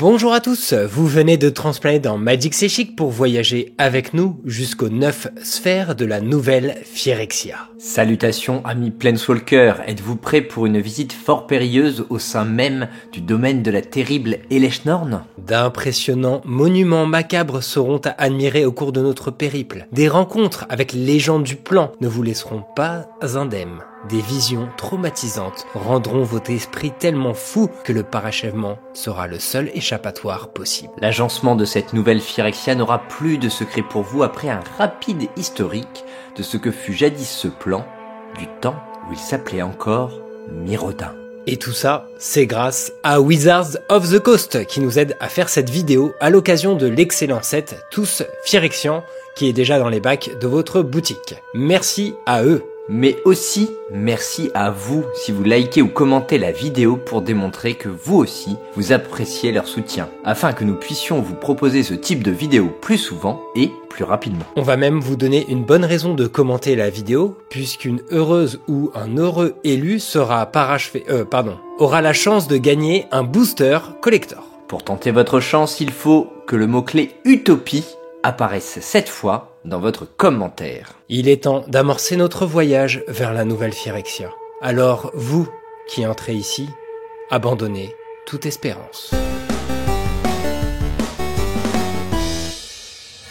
Bonjour à tous, vous venez de transplaner dans Magic C'est Chic pour voyager avec nous jusqu'aux 9 sphères de la nouvelle Phyrexia. Salutations amis Planeswalker, êtes-vous prêts pour une visite fort périlleuse au sein même du domaine de la terrible Eleshnorn? D'impressionnants monuments macabres seront à admirer au cours de notre périple. Des rencontres avec les gens du plan ne vous laisseront pas indemnes. Des visions traumatisantes rendront votre esprit tellement fou que le parachèvement sera le seul échappatoire possible. L'agencement de cette nouvelle Phyrexia n'aura plus de secret pour vous après un rapide historique de ce que fut jadis ce plan, du temps où il s'appelait encore Mirodin. Et tout ça, c'est grâce à Wizards of the Coast qui nous aide à faire cette vidéo à l'occasion de l'excellent set Tous Phyrexians qui est déjà dans les bacs de votre boutique. Merci à eux. Mais aussi, merci à vous si vous likez ou commentez la vidéo pour démontrer que vous aussi, vous appréciez leur soutien, afin que nous puissions vous proposer ce type de vidéo plus souvent et plus rapidement. On va même vous donner une bonne raison de commenter la vidéo, puisqu'une heureuse ou un heureux élu sera parachevé, euh, pardon, aura la chance de gagner un booster collector. Pour tenter votre chance, il faut que le mot-clé Utopie apparaisse cette fois dans votre commentaire. Il est temps d'amorcer notre voyage vers la nouvelle Phyrexia. Alors, vous qui entrez ici, abandonnez toute espérance.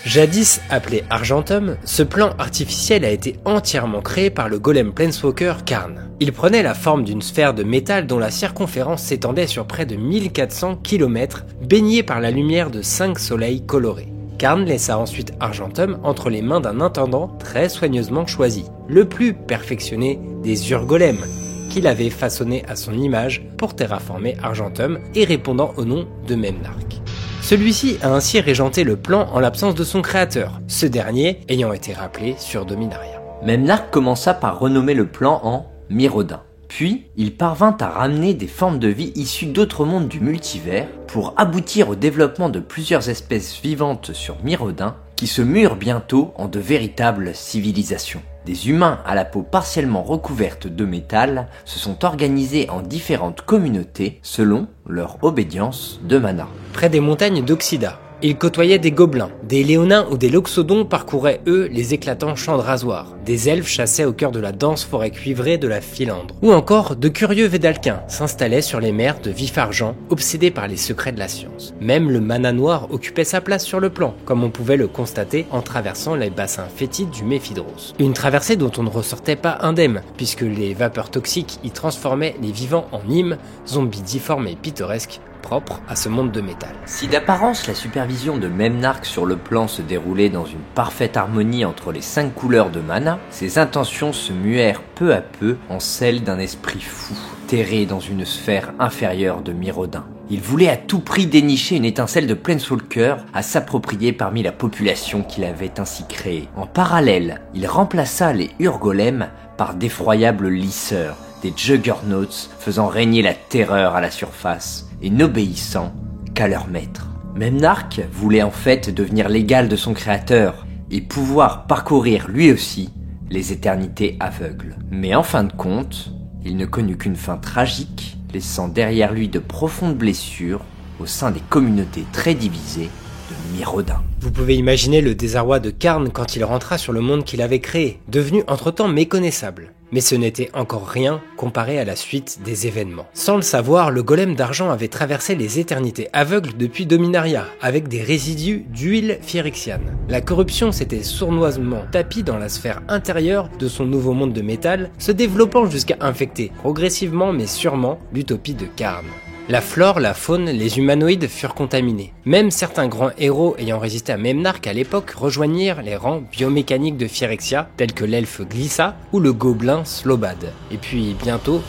Jadis appelé Argentum, ce plan artificiel a été entièrement créé par le golem Planeswalker Karn. Il prenait la forme d'une sphère de métal dont la circonférence s'étendait sur près de 1400 km, baignée par la lumière de 5 soleils colorés. Karn laissa ensuite Argentum entre les mains d'un intendant très soigneusement choisi, le plus perfectionné des Urgolems, qu'il avait façonné à son image pour terraformer Argentum et répondant au nom de Memnarch. Celui-ci a ainsi régenté le plan en l'absence de son créateur, ce dernier ayant été rappelé sur Dominaria. Memnarch commença par renommer le plan en Mirodin. Puis, il parvint à ramener des formes de vie issues d'autres mondes du multivers pour aboutir au développement de plusieurs espèces vivantes sur Mirodin qui se murent bientôt en de véritables civilisations. Des humains à la peau partiellement recouverte de métal se sont organisés en différentes communautés selon leur obédience de mana. Près des montagnes d'Oxida, ils côtoyaient des gobelins, des léonins ou des loxodons parcouraient eux les éclatants champs de rasoir, des elfes chassaient au cœur de la dense forêt cuivrée de la Philandre, ou encore de curieux védalquins s'installaient sur les mers de vif-argent, obsédés par les secrets de la science. Même le mana noir occupait sa place sur le plan, comme on pouvait le constater en traversant les bassins fétides du Méphidros. Une traversée dont on ne ressortait pas indemne, puisque les vapeurs toxiques y transformaient les vivants en mimes, zombies difformes et pittoresques, propre à ce monde de métal. Si d'apparence la supervision de Memnarch sur le plan se déroulait dans une parfaite harmonie entre les cinq couleurs de mana, ses intentions se muèrent peu à peu en celles d'un esprit fou, terré dans une sphère inférieure de Mirodin. Il voulait à tout prix dénicher une étincelle de Planeswalker à s'approprier parmi la population qu'il avait ainsi créée. En parallèle, il remplaça les Urgolems par d'effroyables lisseurs, des juggernauts faisant régner la terreur à la surface et n'obéissant qu'à leur maître. Memnarch voulait en fait devenir l'égal de son créateur et pouvoir parcourir lui aussi les éternités aveugles. Mais en fin de compte, il ne connut qu'une fin tragique, laissant derrière lui de profondes blessures au sein des communautés très divisées de Mirodin. Vous pouvez imaginer le désarroi de Karn quand il rentra sur le monde qu'il avait créé, devenu entre-temps méconnaissable. Mais ce n'était encore rien comparé à la suite des événements. Sans le savoir, le golem d'argent avait traversé les éternités aveugles depuis Dominaria, avec des résidus d'huile phyrexiane. La corruption s'était sournoisement tapie dans la sphère intérieure de son nouveau monde de métal, se développant jusqu'à infecter progressivement mais sûrement l'utopie de Karn. La flore, la faune, les humanoïdes furent contaminés. Même certains grands héros ayant résisté à Memnarch à l'époque rejoignirent les rangs biomécaniques de Phyrexia, tels que l'elfe Glissa ou le gobelin Slobad. Et puis bientôt,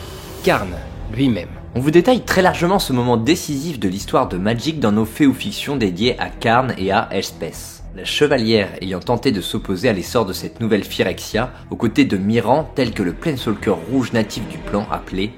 Karn lui-même. On vous détaille très largement ce moment décisif de l'histoire de Magic dans nos faits ou fictions dédiés à Karn et à Elspeth. La chevalière ayant tenté de s'opposer à l'essor de cette nouvelle Phyrexia, aux côtés de Miran tel que le Planeswalker rouge natif du plan appelé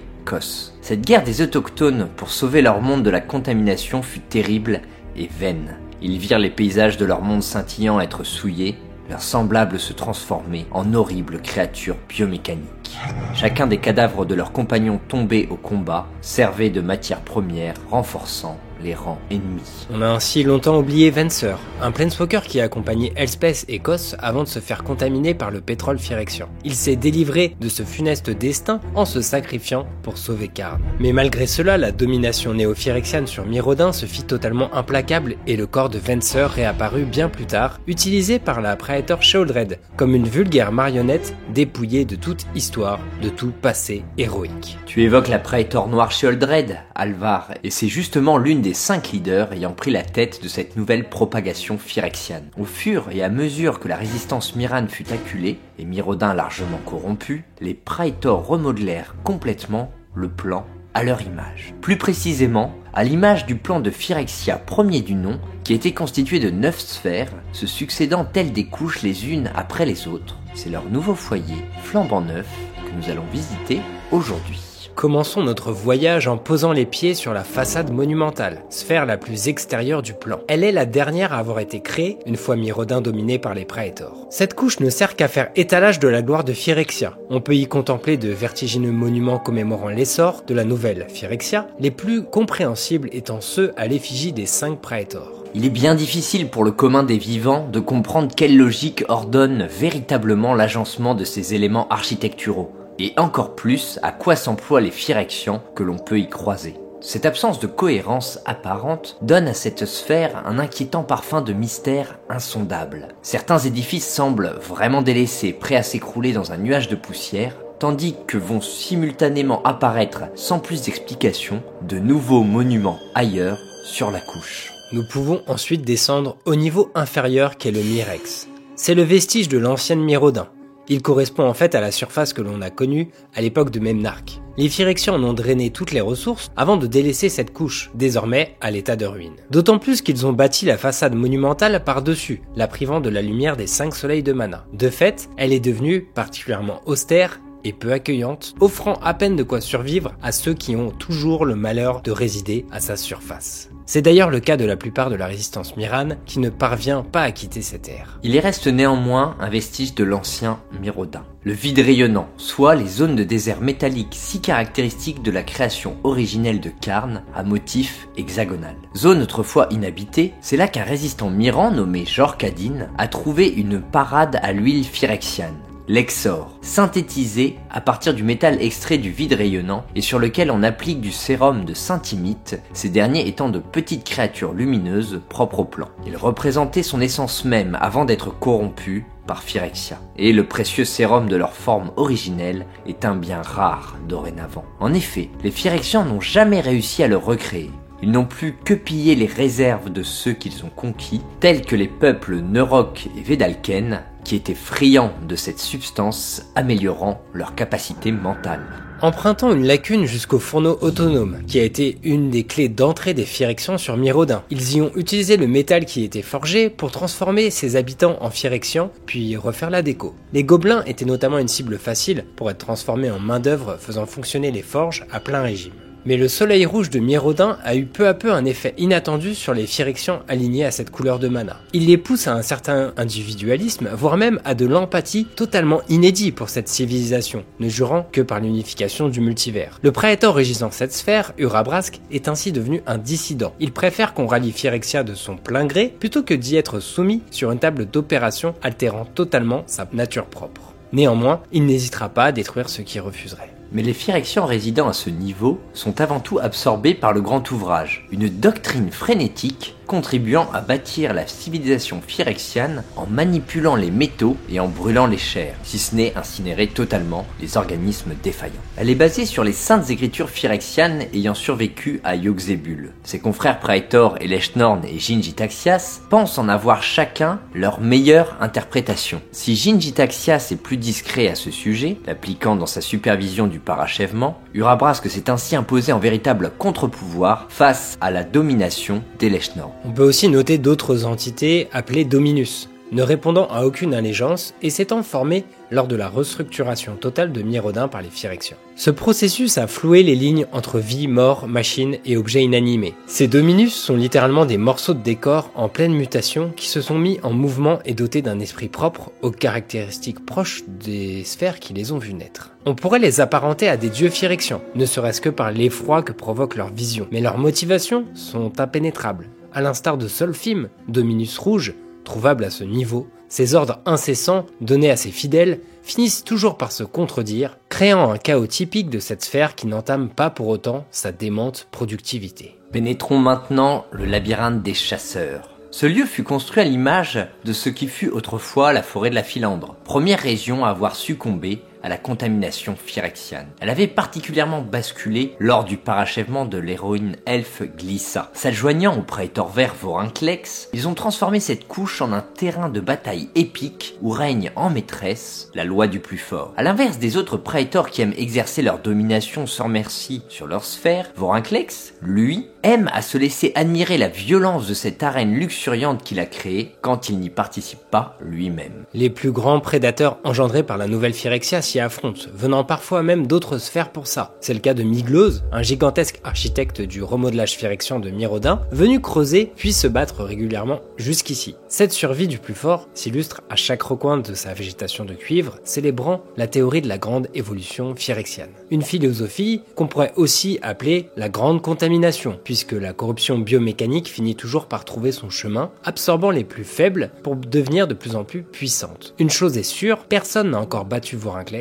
Cette guerre des autochtones pour sauver leur monde de la contamination fut terrible et vaine. Ils virent les paysages de leur monde scintillant être souillés, leurs semblables se transformer en horribles créatures biomécaniques. Chacun des cadavres de leurs compagnons tombés au combat servait de matière première renforçant les rangs ennemis. On a ainsi longtemps oublié Venser, un planeswalker qui a accompagné Elspeth et Kos avant de se faire contaminer par le pétrole phyrexian. Il s'est délivré de ce funeste destin en se sacrifiant pour sauver Karn. Mais malgré cela, la domination néo-phyrexiane sur Mirrodin se fit totalement implacable et le corps de Venser réapparut bien plus tard, utilisé par la Praetor Sheoldred comme une vulgaire marionnette dépouillée de toute histoire, de tout passé héroïque. Tu évoques la Praetor Noire Sheoldred, Alvar, et c'est justement l'une des cinq leaders ayant pris la tête de cette nouvelle propagation phyrexiane. Au fur et à mesure que la résistance Miran fut acculée, et Mirrodin largement corrompu, les Praetors remodelèrent complètement le plan à leur image. Plus précisément, à l'image du plan de Phyrexia premier du nom, qui était constitué de neuf sphères, se succédant telles des couches les unes après les autres. C'est leur nouveau foyer, flambant neuf, que nous allons visiter aujourd'hui. Commençons notre voyage en posant les pieds sur la façade monumentale, sphère la plus extérieure du plan. Elle est la dernière à avoir été créée une fois Mirodin dominé par les Praetors. Cette couche ne sert qu'à faire étalage de la gloire de Phyrexia. On peut y contempler de vertigineux monuments commémorant l'essor de la nouvelle Phyrexia, les plus compréhensibles étant ceux à l'effigie des cinq Praetors. Il est bien difficile pour le commun des vivants de comprendre quelle logique ordonne véritablement l'agencement de ces éléments architecturaux et encore plus à quoi s'emploient les phyrexians que l'on peut y croiser. Cette absence de cohérence apparente donne à cette sphère un inquiétant parfum de mystère insondable. Certains édifices semblent vraiment délaissés, prêts à s'écrouler dans un nuage de poussière, tandis que vont simultanément apparaître, sans plus d'explication, de nouveaux monuments ailleurs sur la couche. Nous pouvons ensuite descendre au niveau inférieur qu'est le Mirex. C'est le vestige de l'ancienne Mirodin, il correspond en fait à la surface que l'on a connue à l'époque de Memnarch. Les Phyrexians en ont drainé toutes les ressources avant de délaisser cette couche, désormais à l'état de ruine. D'autant plus qu'ils ont bâti la façade monumentale par-dessus, la privant de la lumière des cinq soleils de mana. De fait, elle est devenue particulièrement austère et peu accueillante, offrant à peine de quoi survivre à ceux qui ont toujours le malheur de résider à sa surface. C'est d'ailleurs le cas de la plupart de la résistance Miran qui ne parvient pas à quitter cette ère. Il y reste néanmoins un vestige de l'ancien Mirodin. Le vide rayonnant, soit les zones de désert métallique si caractéristiques de la création originelle de Karn à motif hexagonal. Zone autrefois inhabitée, c'est là qu'un résistant Miran nommé Jorkadin a trouvé une parade à l'huile phyrexiane l'exor, synthétisé à partir du métal extrait du vide rayonnant et sur lequel on applique du sérum de Saint-Imite, ces derniers étant de petites créatures lumineuses propres au plan. Il représentait son essence même avant d'être corrompu par Phyrexia. Et le précieux sérum de leur forme originelle est un bien rare dorénavant. En effet, les Phyrexians n'ont jamais réussi à le recréer. Ils n'ont plus que pillé les réserves de ceux qu'ils ont conquis, tels que les peuples Neurok et Vedalken, qui étaient friands de cette substance améliorant leur capacité mentale. Empruntant une lacune jusqu'au fourneau autonome, qui a été une des clés d'entrée des Phyrexians sur Mirodin. Ils y ont utilisé le métal qui était forgé pour transformer ses habitants en Phyrexians, puis refaire la déco. Les gobelins étaient notamment une cible facile pour être transformés en main-d'œuvre faisant fonctionner les forges à plein régime. Mais le soleil rouge de Mirodin a eu peu à peu un effet inattendu sur les Phyrexians alignés à cette couleur de mana. Il les pousse à un certain individualisme, voire même à de l'empathie totalement inédit pour cette civilisation, ne jurant que par l'unification du multivers. Le Praetor régissant cette sphère, Urabrask, est ainsi devenu un dissident. Il préfère qu'on rallie Phyrexia de son plein gré plutôt que d'y être soumis sur une table d'opération altérant totalement sa nature propre. Néanmoins, il n'hésitera pas à détruire ceux qui refuseraient. Mais les Phyrexians résidant à ce niveau sont avant tout absorbés par le grand ouvrage, une doctrine frénétique contribuant à bâtir la civilisation phyrexiane en manipulant les métaux et en brûlant les chairs, si ce n'est incinérer totalement les organismes défaillants. Elle est basée sur les saintes écritures phyrexianes ayant survécu à Yogzebul. Ses confrères Praetor et Leshnorn et Gingitaxias pensent en avoir chacun leur meilleure interprétation. Si Gingitaxias est plus discret à ce sujet, l'appliquant dans sa supervision du parachèvement, Urabrask s'est ainsi imposé en véritable contre-pouvoir face à la domination des Leshnorn. On peut aussi noter d'autres entités appelées Dominus. ne répondant à aucune allégeance et s'étant formé lors de la restructuration totale de Mirodin par les Phyrexians. Ce processus a floué les lignes entre vie, mort, machine et objets inanimés. Ces dominus sont littéralement des morceaux de décor en pleine mutation qui se sont mis en mouvement et dotés d'un esprit propre aux caractéristiques proches des sphères qui les ont vus naître. On pourrait les apparenter à des dieux Phyrexians, ne serait-ce que par l'effroi que provoque leur vision, mais leurs motivations sont impénétrables. À l'instar de Solfim, Dominus Rouge, trouvable à ce niveau, ces ordres incessants donnés à ses fidèles finissent toujours par se contredire, créant un chaos typique de cette sphère qui n'entame pas pour autant sa démente productivité. Pénétrons maintenant le labyrinthe des chasseurs. Ce lieu fut construit à l'image de ce qui fut autrefois la forêt de la Philandre, première région à avoir succombé à la contamination phyrexiane. Elle avait particulièrement basculé lors du parachèvement de l'héroïne elfe Glissa. S'adjoignant au prétor vert Vorinclex, ils ont transformé cette couche en un terrain de bataille épique où règne en maîtresse la loi du plus fort. À l'inverse des autres prétors qui aiment exercer leur domination sans merci sur leur sphère, Vorinclex, lui, aime à se laisser admirer la violence de cette arène luxuriante qu'il a créée quand il n'y participe pas lui-même. Les plus grands prédateurs engendrés par la nouvelle Phyrexia s'y affrontent, venant parfois même d'autres sphères pour ça. C'est le cas de Miglose, un gigantesque architecte du remodelage phyrexian de Mirodin, venu creuser puis se battre régulièrement jusqu'ici. Cette survie du plus fort s'illustre à chaque recoin de sa végétation de cuivre, célébrant la théorie de la grande évolution phyrexiane. Une philosophie qu'on pourrait aussi appeler la grande contamination, puisque la corruption biomécanique finit toujours par trouver son chemin, absorbant les plus faibles pour devenir de plus en plus puissante. Une chose est sûre, personne n'a encore battu Vorinclex,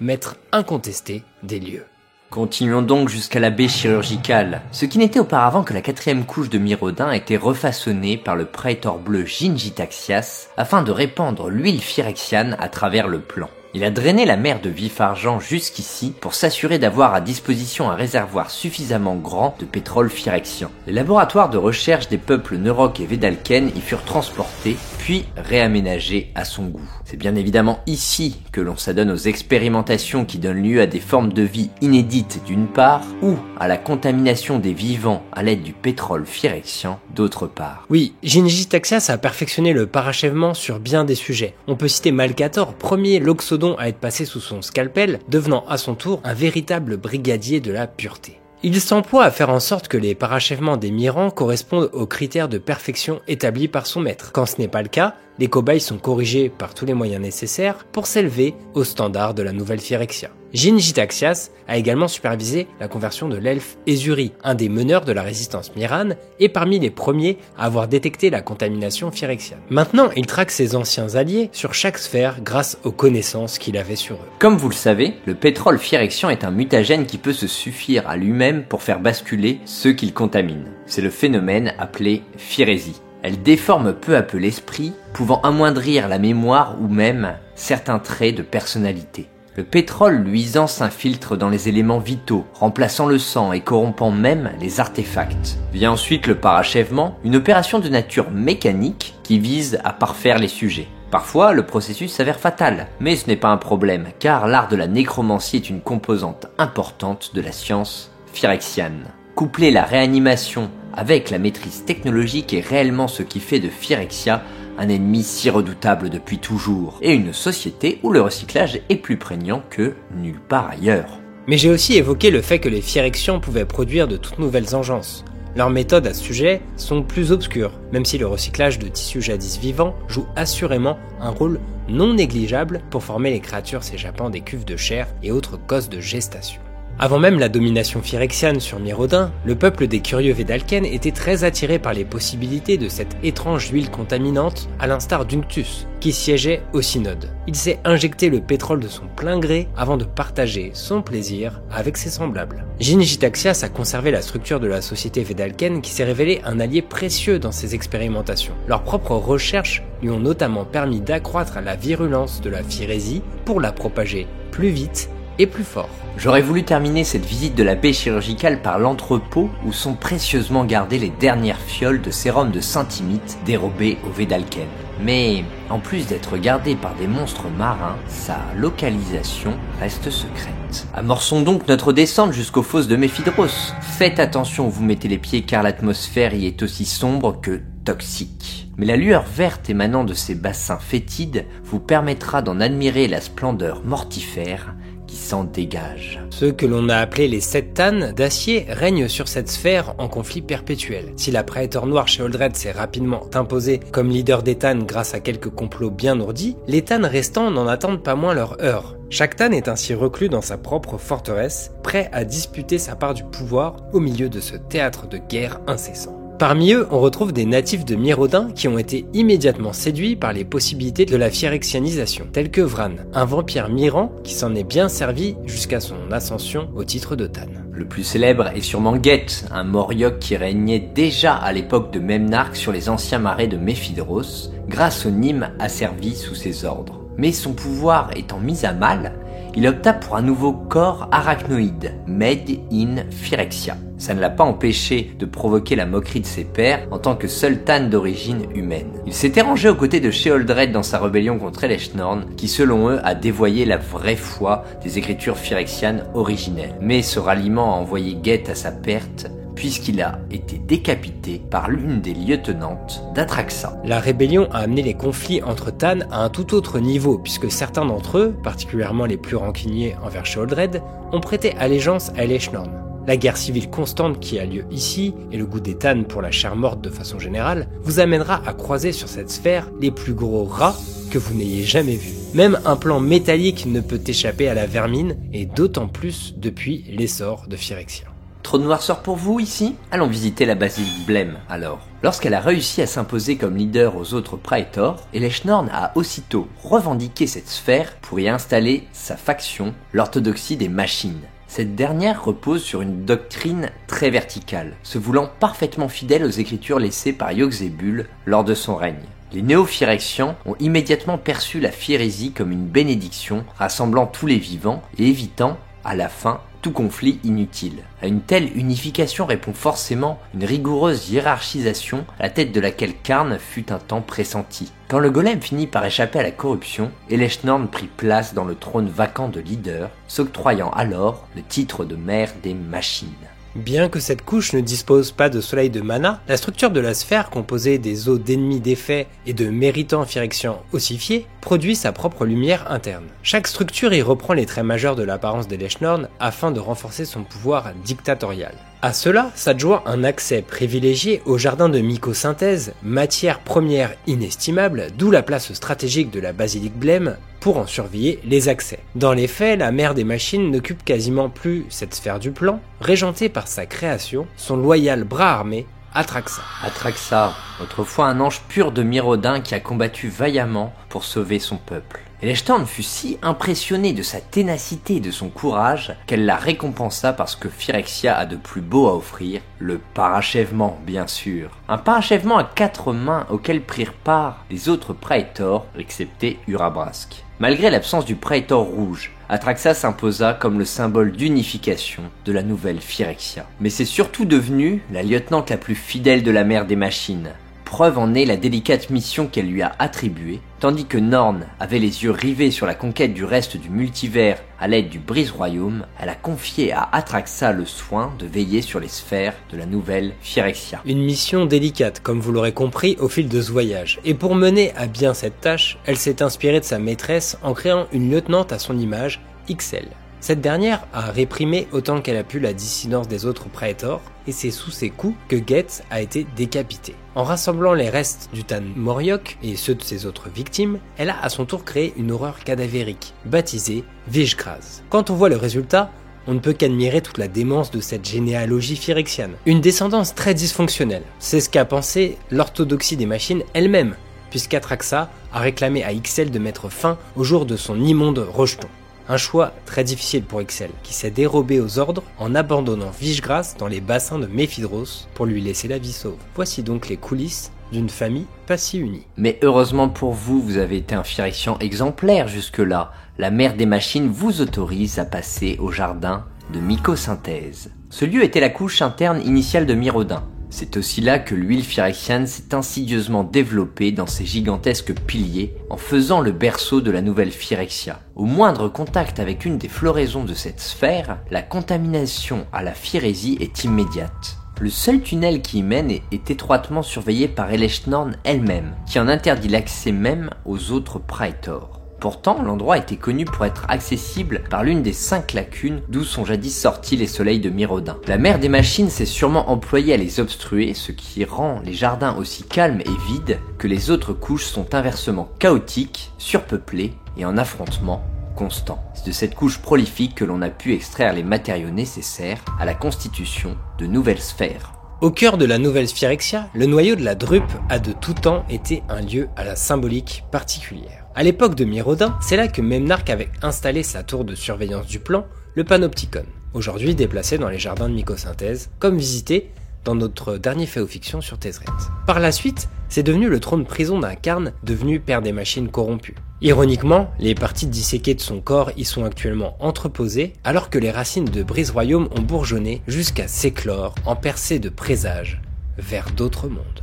maître incontesté des lieux. Continuons donc jusqu'à la baie chirurgicale. Ce qui n'était auparavant que la quatrième couche de Mirodin a été refaçonné par le prétor bleu Gingitaxias afin de répandre l'huile phyrexiane à travers le plan. Il a drainé la mer de vif-argent jusqu'ici pour s'assurer d'avoir à disposition un réservoir suffisamment grand de pétrole phyrexian. Les laboratoires de recherche des peuples Neurok et Vedalken y furent transportés, puis réaménagés à son goût. C'est bien évidemment ici que l'on s'adonne aux expérimentations qui donnent lieu à des formes de vie inédites d'une part, ou à la contamination des vivants à l'aide du pétrole phyrexian d'autre part. Oui, Jinji Taxias a perfectionné le parachèvement sur bien des sujets. On peut citer Malcator, premier loxodon à être passé sous son scalpel, devenant à son tour un véritable brigadier de la pureté. Il s'emploie à faire en sorte que les parachèvements des mirants correspondent aux critères de perfection établis par son maître. Quand ce n'est pas le cas, les cobayes sont corrigés par tous les moyens nécessaires pour s'élever au standard de la nouvelle Phyrexia. Jinji Taxias a également supervisé la conversion de l'elfe Ezuri, un des meneurs de la résistance Miran, et parmi les premiers à avoir détecté la contamination phyrexiane. Maintenant, il traque ses anciens alliés sur chaque sphère grâce aux connaissances qu'il avait sur eux. Comme vous le savez, le pétrole phyrexian est un mutagène qui peut se suffire à lui-même pour faire basculer ceux qu'il contamine. C'est le phénomène appelé phyrésie. Elle déforme peu à peu l'esprit, pouvant amoindrir la mémoire ou même certains traits de personnalité. Le pétrole luisant s'infiltre dans les éléments vitaux, remplaçant le sang et corrompant même les artefacts. Vient ensuite le parachèvement, une opération de nature mécanique qui vise à parfaire les sujets. Parfois, le processus s'avère fatal, mais ce n'est pas un problème, car l'art de la nécromancie est une composante importante de la science phyrexiane. Coupler la réanimation avec la maîtrise technologique est réellement ce qui fait de Phyrexia un ennemi si redoutable depuis toujours, et une société où le recyclage est plus prégnant que nulle part ailleurs. Mais j'ai aussi évoqué le fait que les Phyrexians pouvaient produire de toutes nouvelles engences. Leurs méthodes à ce sujet sont plus obscures, même si le recyclage de tissus jadis vivants joue assurément un rôle non négligeable pour former les créatures s'échappant des cuves de chair et autres causes de gestation. Avant même la domination phyrexiane sur Mirodin, le peuple des curieux Vedalken était très attiré par les possibilités de cette étrange huile contaminante, à l'instar d'Unctus, qui siégeait au synode. Il s'est injecté le pétrole de son plein gré avant de partager son plaisir avec ses semblables. Gingitaxias a conservé la structure de la société Vedalken qui s'est révélé un allié précieux dans ses expérimentations. Leurs propres recherches lui ont notamment permis d'accroître la virulence de la phyrésie pour la propager plus vite et plus fort. J'aurais voulu terminer cette visite de la baie chirurgicale par l'entrepôt où sont précieusement gardées les dernières fioles de sérum de Saint-Imite dérobées au Vedalken. Mais en plus d'être gardé par des monstres marins, sa localisation reste secrète. Amorçons donc notre descente jusqu'aux fosses de Méphidros. Faites attention où vous mettez les pieds car l'atmosphère y est aussi sombre que toxique. Mais la lueur verte émanant de ces bassins fétides vous permettra d'en admirer la splendeur mortifère s'en dégage. Ceux que l'on a appelés les sept tannes d'acier règnent sur cette sphère en conflit perpétuel. Si la Praetor noire chez Oldred s'est rapidement imposée comme leader des tannes grâce à quelques complots bien ourdis, les tannes restants n'en attendent pas moins leur heure. Chaque Tan est ainsi reclus dans sa propre forteresse, prêt à disputer sa part du pouvoir au milieu de ce théâtre de guerre incessant. Parmi eux, on retrouve des natifs de Mirodin qui ont été immédiatement séduits par les possibilités de la phyrexianisation, tels que Vran, un vampire mirant qui s'en est bien servi jusqu'à son ascension au titre de Tan. Le plus célèbre est sûrement Get, un Morioc qui régnait déjà à l'époque de Memnarch sur les anciens marais de Méphidros, grâce aux Nîmes asservis sous ses ordres. Mais son pouvoir étant mis à mal, il opta pour un nouveau corps arachnoïde, made in Phyrexia. Ça ne l'a pas empêché de provoquer la moquerie de ses pairs en tant que sultan d'origine humaine. Il s'était rangé aux côtés de Sheoldred dans sa rébellion contre Eleshnorn, qui selon eux a dévoyé la vraie foi des écritures phyrexianes originelles. Mais ce ralliement a envoyé Get à sa perte puisqu'il a été décapité par l'une des lieutenantes d'Atraxa. La rébellion a amené les conflits entre Tan à un tout autre niveau, puisque certains d'entre eux, particulièrement les plus rancuniers envers Sheoldred, ont prêté allégeance à Eleshnorn. La guerre civile constante qui a lieu ici, et le goût des Tan pour la chair morte de façon générale, vous amènera à croiser sur cette sphère les plus gros rats que vous n'ayez jamais vus. Même un plan métallique ne peut échapper à la vermine, et d'autant plus depuis l'essor de Phyrexia. Trop de noirceur pour vous ici? Allons visiter la basilique Blême alors. Lorsqu'elle a réussi à s'imposer comme leader aux autres praetors, Eleshnorn a aussitôt revendiqué cette sphère pour y installer sa faction, l'orthodoxie des machines. Cette dernière repose sur une doctrine très verticale, se voulant parfaitement fidèle aux écritures laissées par Yogzebul lors de son règne. Les néo-phyrexians ont immédiatement perçu la phyrésie comme une bénédiction rassemblant tous les vivants et évitant, à la fin, tout conflit inutile. À une telle unification répond forcément une rigoureuse hiérarchisation à la tête de laquelle Karn fut un temps pressenti. Quand le golem finit par échapper à la corruption, Eleshnorn prit place dans le trône vacant de leader, s'octroyant alors le titre de maire des machines. Bien que cette couche ne dispose pas de soleil de mana, la structure de la sphère composée des eaux d'ennemis défaits et de méritants Phyrexians ossifiés produit sa propre lumière interne. Chaque structure y reprend les traits majeurs de l'apparence d'Eleshnorn afin de renforcer son pouvoir dictatorial. À cela s'adjoint un accès privilégié au jardin de mycosynthèse, matière première inestimable, d'où la place stratégique de la basilique blême pour en surveiller les accès. Dans les faits, la mère des machines n'occupe quasiment plus cette sphère du plan, régentée par sa création, son loyal bras armé, Atraxa. Atraxa, autrefois un ange pur de Mirodin qui a combattu vaillamment pour sauver son peuple. Eleshtorn fut si impressionné de sa ténacité et de son courage qu'elle la récompensa parce que Phyrexia a de plus beau à offrir, le parachèvement bien sûr. Un parachèvement à quatre mains auquel prirent part les autres praetors, excepté Urabrask. Malgré l'absence du praetor rouge, Atraxa s'imposa comme le symbole d'unification de la nouvelle Phyrexia. Mais c'est surtout devenu la lieutenante la plus fidèle de la mère des machines, Preuve en est la délicate mission qu'elle lui a attribuée, tandis que Norn avait les yeux rivés sur la conquête du reste du multivers à l'aide du brise-royaume, elle a confié à Atraxa le soin de veiller sur les sphères de la nouvelle Phyrexia. Une mission délicate, comme vous l'aurez compris au fil de ce voyage. Et pour mener à bien cette tâche, elle s'est inspirée de sa maîtresse en créant une lieutenante à son image, XL. Cette dernière a réprimé autant qu'elle a pu la dissidence des autres praetors, et c'est sous ses coups que Getz a été décapité. En rassemblant les restes du Tan Moriok et ceux de ses autres victimes, elle a à son tour créé une horreur cadavérique, baptisée Vishgraz. Quand on voit le résultat, on ne peut qu'admirer toute la démence de cette généalogie phyrexiane. Une descendance très dysfonctionnelle. C'est ce qu'a pensé l'orthodoxie des machines elle-même, puisqu'Atraxa a réclamé à XL de mettre fin au jour de son immonde rejeton. Un choix très difficile pour Excel, qui s'est dérobé aux ordres en abandonnant Vichegras dans les bassins de Méphidros pour lui laisser la vie sauve. Voici donc les coulisses d'une famille pas si unie. Mais heureusement pour vous, vous avez été un Phyrexian exemplaire jusque-là. La mère des machines vous autorise à passer au jardin de mycosynthèse. Ce lieu était la couche interne initiale de Mirodin. C'est aussi là que l'huile phyrexiane s'est insidieusement développée dans ses gigantesques piliers en faisant le berceau de la nouvelle Phyrexia. Au moindre contact avec une des floraisons de cette sphère, la contamination à la phyrésie est immédiate. le seul tunnel qui y mène est étroitement surveillé par Eleshnorn elle-même, qui en interdit l'accès même aux autres Praetors. Pourtant, l'endroit était connu pour être accessible par l'une des cinq lacunes d'où sont jadis sortis les soleils de Mirodin. La mère des machines s'est sûrement employée à les obstruer, ce qui rend les jardins aussi calmes et vides que les autres couches sont inversement chaotiques, surpeuplées et en affrontement constant. C'est de cette couche prolifique que l'on a pu extraire les matériaux nécessaires à la constitution de nouvelles sphères. Au cœur de la nouvelle Sphyxia, le noyau de la drupe a de tout temps été un lieu à la symbolique particulière. À l'époque de Mirodin, c'est là que Memnarch avait installé sa tour de surveillance du plan, le Panopticon, aujourd'hui déplacé dans les jardins de mycosynthèse, comme visité dans notre dernier fait fiction sur Tézret. Par la suite, c'est devenu le trône prison d'un Carne devenu père des machines corrompues. Ironiquement, les parties disséquées de son corps y sont actuellement entreposées, alors que les racines de Brise Royaume ont bourgeonné jusqu'à s'éclore en percée de présages vers d'autres mondes.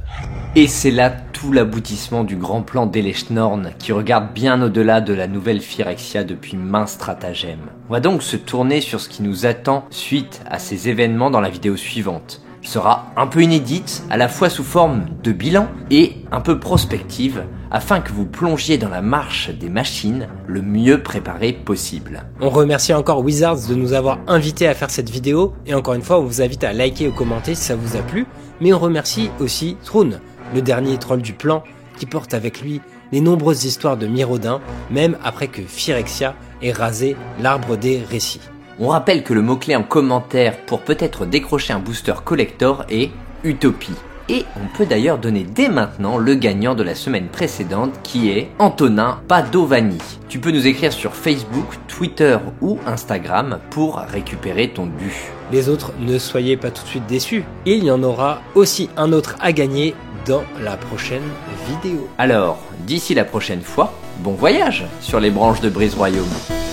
Et c'est là tout l'aboutissement du grand plan d'Eleshnorn qui regarde bien au-delà de la nouvelle Phyrexia depuis main stratagème. On va donc se tourner sur ce qui nous attend suite à ces événements dans la vidéo suivante. Sera un peu inédite, à la fois sous forme de bilan et un peu prospective, afin que vous plongiez dans la marche des machines le mieux préparé possible. On remercie encore Wizards de nous avoir invités à faire cette vidéo, et encore une fois on vous invite à liker ou commenter si ça vous a plu, mais on remercie aussi Thrun, le dernier troll du plan, qui porte avec lui les nombreuses histoires de Mirodin, même après que Phyrexia ait rasé l'arbre des récits. On rappelle que le mot-clé en commentaire pour peut-être décrocher un booster collector est Utopie. Et on peut d'ailleurs donner dès maintenant le gagnant de la semaine précédente qui est Antonin Padovani. Tu peux nous écrire sur Facebook, Twitter ou Instagram pour récupérer ton but. Les autres, ne soyez pas tout de suite déçus. Il y en aura aussi un autre à gagner dans la prochaine vidéo. Alors, d'ici la prochaine fois, bon voyage sur les branches de Brise Royaume.